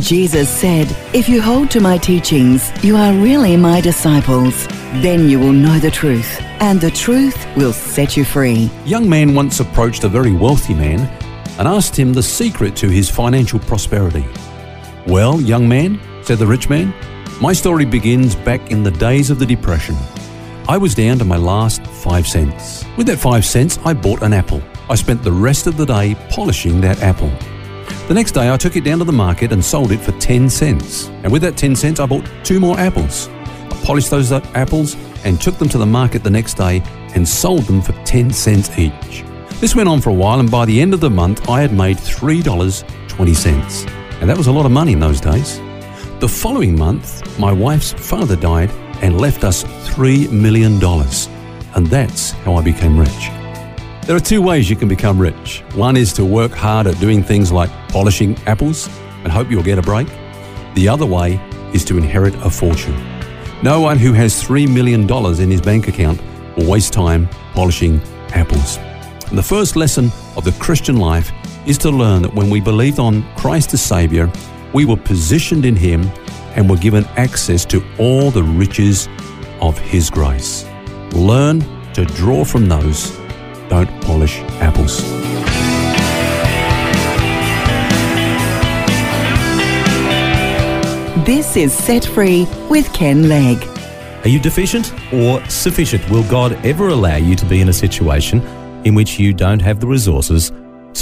Jesus said, If you hold to my teachings, you are really my disciples. Then you will know the truth, and the truth will set you free. young man once approached a very wealthy man and asked him the secret to his financial prosperity. Well, young man, said the rich man, my story begins back in the days of the Depression. I was down to my last five cents. With that five cents, I bought an apple. I spent the rest of the day polishing that apple. The next day, I took it down to the market and sold it for 10 cents. And with that 10 cents, I bought two more apples. I polished those apples and took them to the market the next day and sold them for 10 cents each. This went on for a while, and by the end of the month, I had made $3.20. And that was a lot of money in those days. The following month, my wife's father died and left us $3 million. And that's how I became rich. There are two ways you can become rich. One is to work hard at doing things like polishing apples and hope you'll get a break. The other way is to inherit a fortune. No one who has $3 million in his bank account will waste time polishing apples. And the first lesson of the Christian life is to learn that when we believed on Christ as Savior, we were positioned in Him and were given access to all the riches of His grace. Learn to draw from those. Don't polish apples. This is Set Free with Ken Legg. Are you deficient or sufficient? Will God ever allow you to be in a situation in which you don't have the resources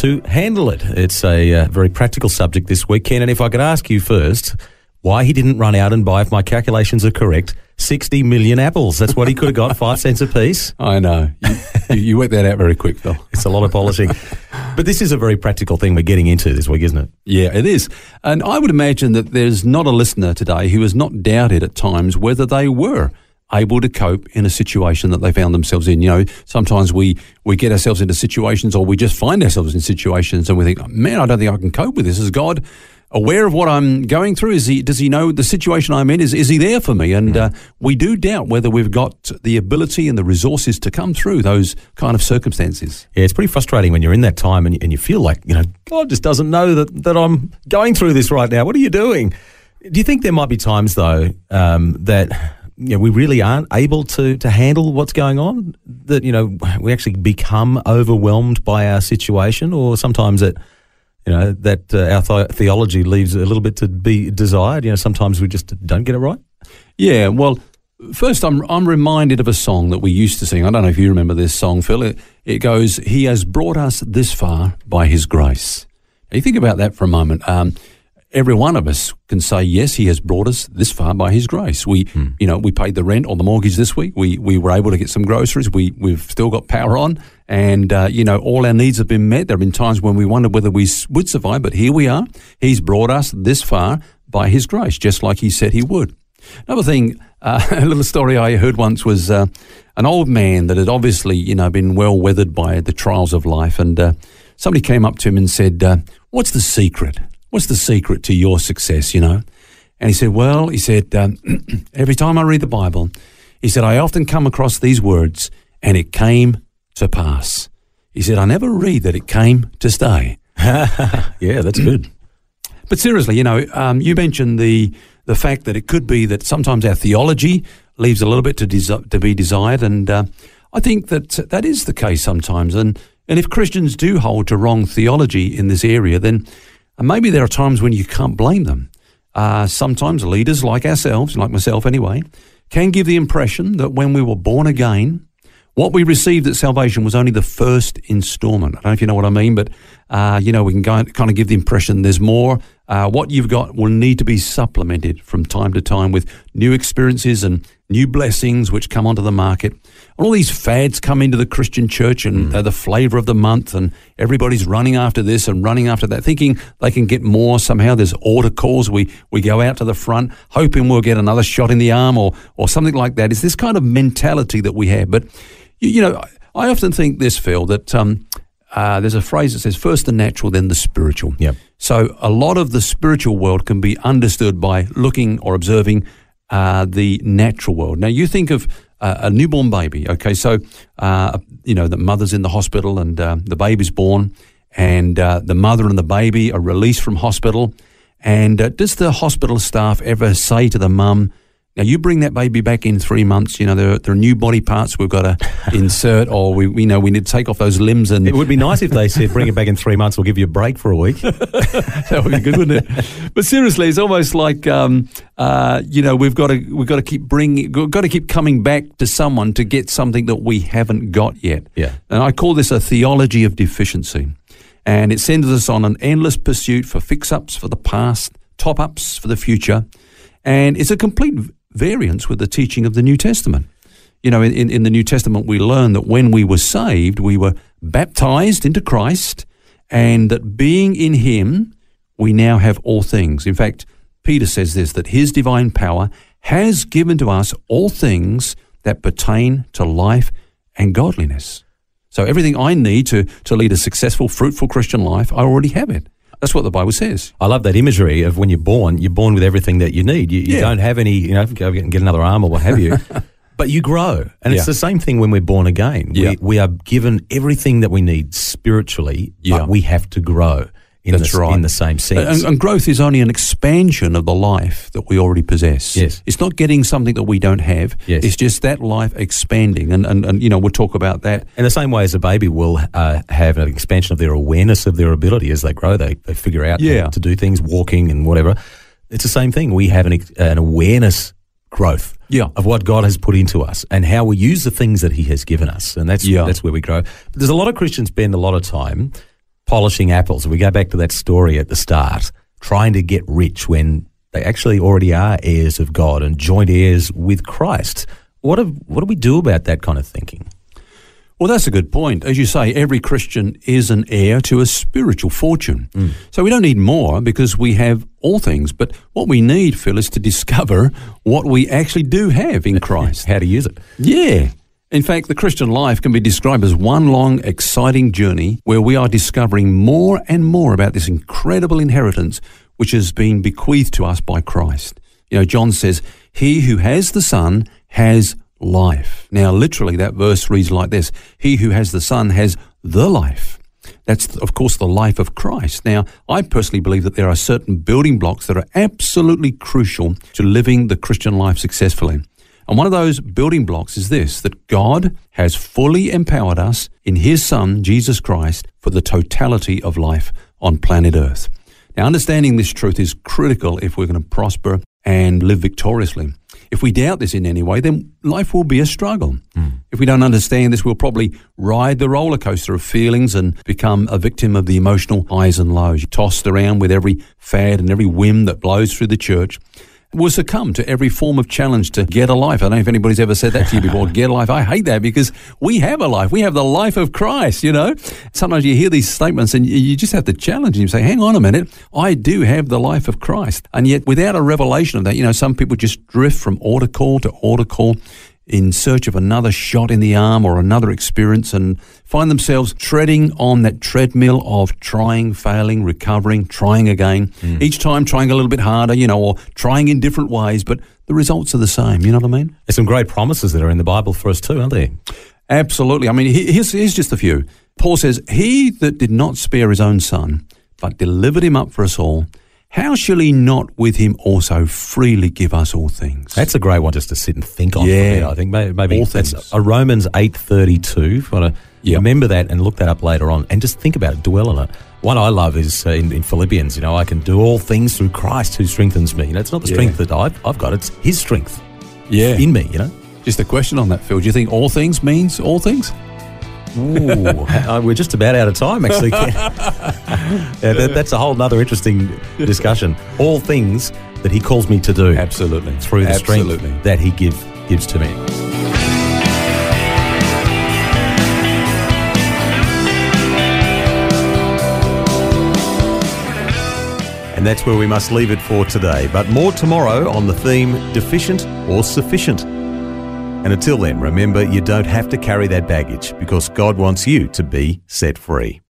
to handle it? It's a uh, very practical subject this week, Ken. And if I could ask you first, why he didn't run out and buy, if my calculations are correct, 60 million apples. That's what he could have got, five cents a piece. I know. You, you, you worked that out very quick, Phil. It's a lot of polishing. but this is a very practical thing we're getting into this week, isn't it? Yeah, it is. And I would imagine that there's not a listener today who has not doubted at times whether they were able to cope in a situation that they found themselves in. You know, sometimes we, we get ourselves into situations or we just find ourselves in situations and we think, man, I don't think I can cope with this. Is God aware of what I'm going through? Is he, does he know the situation I'm in? Is, is he there for me? And uh, we do doubt whether we've got the ability and the resources to come through those kind of circumstances. Yeah, it's pretty frustrating when you're in that time and, and you feel like, you know, God just doesn't know that, that I'm going through this right now. What are you doing? Do you think there might be times, though, um, that you know, we really aren't able to, to handle what's going on? That, you know, we actually become overwhelmed by our situation, or sometimes it, you know, that uh, our th- theology leaves a little bit to be desired. You know, sometimes we just don't get it right. Yeah, well, first I'm I'm reminded of a song that we used to sing. I don't know if you remember this song, Phil. It, it goes, "He has brought us this far by His grace." Now, you think about that for a moment. Um, every one of us can say, "Yes, He has brought us this far by His grace." We, you know, we paid the rent or the mortgage this week. We we were able to get some groceries. We we've still got power on, and uh, you know, all our needs have been met. There have been times when we wondered whether we would survive, but here we are. He's brought us this far by His grace, just like He said He would. Another thing, uh, a little story I heard once was uh, an old man that had obviously, you know, been well weathered by the trials of life, and uh, somebody came up to him and said, uh, "What's the secret? What's the secret to your success?" You know, and he said, "Well," he said, um, "every time I read the Bible, he said I often come across these words, and it came to pass." He said, "I never read that it came to stay." Yeah, that's good. But seriously, you know, um, you mentioned the the fact that it could be that sometimes our theology leaves a little bit to desi- to be desired, and uh, I think that that is the case sometimes. And and if Christians do hold to wrong theology in this area, then uh, maybe there are times when you can't blame them. Uh, sometimes leaders like ourselves, like myself anyway, can give the impression that when we were born again, what we received at salvation was only the first installment. I don't know if you know what I mean, but uh, you know we can kind of give the impression there's more. Uh, what you've got will need to be supplemented from time to time with new experiences and new blessings which come onto the market. All these fads come into the Christian church and Mm. they're the flavour of the month, and everybody's running after this and running after that, thinking they can get more somehow. There's altar calls. We, we go out to the front, hoping we'll get another shot in the arm or, or something like that. It's this kind of mentality that we have. But, you, you know, I often think this, Phil, that um, uh, there's a phrase that says, first the natural, then the spiritual. Yep. So a lot of the spiritual world can be understood by looking or observing uh, the natural world. Now you think of uh, a newborn baby. Okay, so uh, you know the mother's in the hospital and uh, the baby's born, and uh, the mother and the baby are released from hospital. And uh, does the hospital staff ever say to the mum? Now you bring that baby back in three months. You know there, are- there are new body parts we've got to insert, or we, we know we need to take off those limbs and It would be nice if they said, bring it back in three months, we'll give you a break for a week. that would be good, wouldn't it? But seriously, it's almost like um, uh, you know we've got to we've got to keep bringing we've got to keep coming back to someone to get something that we haven't got yet. Yeah. and I call this a theology of deficiency, and it sends us on an endless pursuit for fix-ups for the past, top-ups for the future, and it's a complete variance with the teaching of the New Testament. You know, in, in, the New Testament, we learn that when we were saved, we were baptized into Christ, and that being in Him, we now have all things. In fact, Peter says this that His divine power has given to us all things that pertain to life and godliness. So everything I need to, to lead a successful, fruitful Christian life, I already have it. That's what the Bible says. I love that imagery of when you're born, you're born with everything that you need. You, you Yeah. don't have any, you know, go get and get another arm or what have you. But you grow. And Yeah. it's the same thing when we're born again. Yeah. We, we are given everything that we need spiritually, Yeah. but we have to grow in, That's the, right. in the same sense. And, and growth is only an expansion of the life that we already possess. Yes. It's not getting something that we don't have. Yes. It's just that life expanding. And, and, and, you know, we'll talk about that. In the same way as a baby will uh, have an expansion of their awareness of their ability as they grow, they, they figure out Yeah. to do things, walking and whatever. It's the same thing. We have an, an awareness growth Yeah. of what God has put into us and how we use the things that He has given us, and that's Yeah. that's where we grow. But there's a lot of Christians spend a lot of time polishing apples. We go back to that story at the start, trying to get rich when they actually already are heirs of God and joint heirs with Christ. What do, what do we do about that kind of thinking? Well, that's a good point. As you say, every Christian is an heir to a spiritual fortune. Mm. So we don't need more because we have all things. But what we need, Phil, is to discover what we actually do have in Christ. How to use it? Yeah. In fact, the Christian life can be described as one long, exciting journey where we are discovering more and more about this incredible inheritance which has been bequeathed to us by Christ. You know, John says, He who has the Son has life. Now, literally, that verse reads like this He who has the Son has the life. That's, of course, the life of Christ. Now, I personally believe that there are certain building blocks that are absolutely crucial to living the Christian life successfully. And one of those building blocks is this that God has fully empowered us in His Son, Jesus Christ, for the totality of life on planet Earth. Now, understanding this truth is critical if we're going to prosper and live victoriously. If we doubt this in any way, then life will be a struggle. Hmm. If we don't understand this, we'll probably ride the roller coaster of feelings and become a victim of the emotional highs and lows, tossed around with every fad and every whim that blows through the church. We'll succumb to every form of challenge to get a life. I don't know if anybody's ever said that to you before. get a life. I hate that because we have a life. We have the life of Christ, you know. Sometimes you hear these statements and you- you just have to challenge them. You say, hang on a minute. I do have the life of Christ. And yet without a revelation of that, you know, some people just drift from altar call to altar call in search of another shot in the arm or another experience and find themselves treading on that treadmill of trying, failing, recovering, trying again. Hmm. Each time trying a little bit harder, you know, or trying in different ways, but the results are the same. You know what I mean? There's some great promises that are in the Bible for us too, aren't there? Absolutely. I mean, he- here's, here's just a few. Paul says, He that did not spare his own son, but delivered him up for us all, how shall he not with him also freely give us all things? That's a great one just to sit and think on. Yeah. bit, I think maybe, maybe All that's things. a Romans eight thirty two. If you want to Yeah. remember that and look that up later on, and just think about it, dwell on it. One I love is uh, in, in Philippians. You know, I can do all things through Christ who strengthens me. You know, it's not the Yeah. strength that I've, I've got; it's His strength yeah. in me. You know. just a question on that, Phil. Do you think all things means all things? Ooh, uh, we're just about out of time, actually. yeah, that, that's a whole other interesting discussion. All things that he calls me to do. Absolutely. Through the Absolutely. strength that he give, gives to me. And that's where we must leave it for today. But more tomorrow on the theme deficient or sufficient. And until then, remember you don't have to carry that baggage because God wants you to be set free.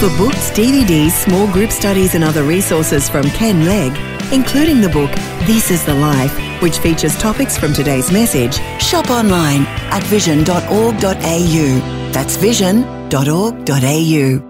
For books, DVDs, small group studies, and other resources from Ken Legg, including the book This is the Life, which features topics from today's message, shop online at vision.org.au. That's vision.org.au.